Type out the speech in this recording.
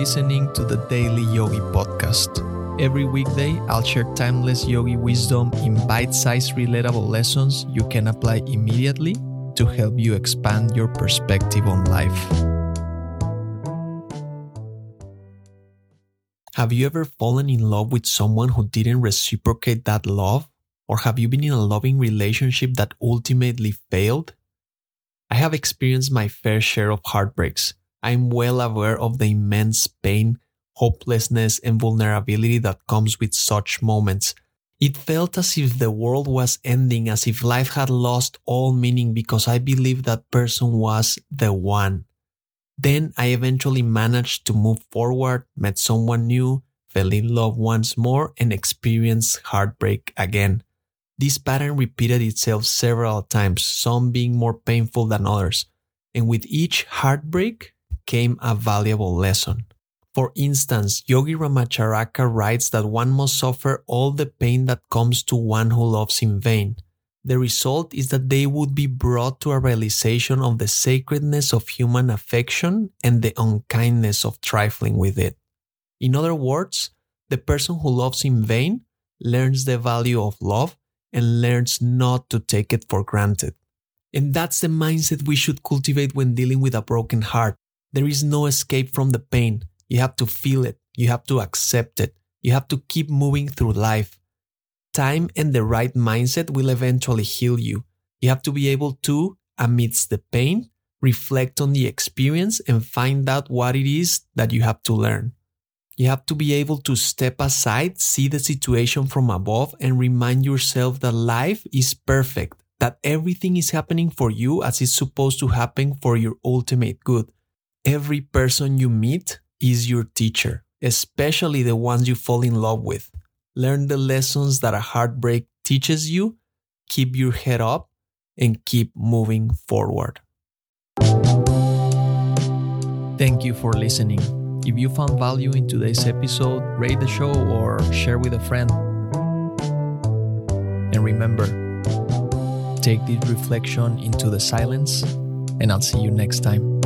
listening to the Daily Yogi Podcast. Every weekday, I'll share timeless yogi wisdom in bite sized, relatable lessons you can apply immediately to help you expand your perspective on life. Have you ever fallen in love with someone who didn't reciprocate that love? Or have you been in a loving relationship that ultimately failed? I have experienced my fair share of heartbreaks. I'm well aware of the immense pain, hopelessness, and vulnerability that comes with such moments. It felt as if the world was ending, as if life had lost all meaning because I believed that person was the one. Then I eventually managed to move forward, met someone new, fell in love once more, and experienced heartbreak again. This pattern repeated itself several times, some being more painful than others. And with each heartbreak came a valuable lesson. For instance, Yogi Ramacharaka writes that one must suffer all the pain that comes to one who loves in vain. The result is that they would be brought to a realization of the sacredness of human affection and the unkindness of trifling with it. In other words, the person who loves in vain learns the value of love and learns not to take it for granted. And that's the mindset we should cultivate when dealing with a broken heart. There is no escape from the pain. You have to feel it. You have to accept it. You have to keep moving through life. Time and the right mindset will eventually heal you. You have to be able to, amidst the pain, reflect on the experience and find out what it is that you have to learn. You have to be able to step aside, see the situation from above, and remind yourself that life is perfect, that everything is happening for you as it's supposed to happen for your ultimate good. Every person you meet is your teacher, especially the ones you fall in love with. Learn the lessons that a heartbreak teaches you, keep your head up, and keep moving forward. Thank you for listening. If you found value in today's episode, rate the show or share with a friend. And remember, take this reflection into the silence, and I'll see you next time.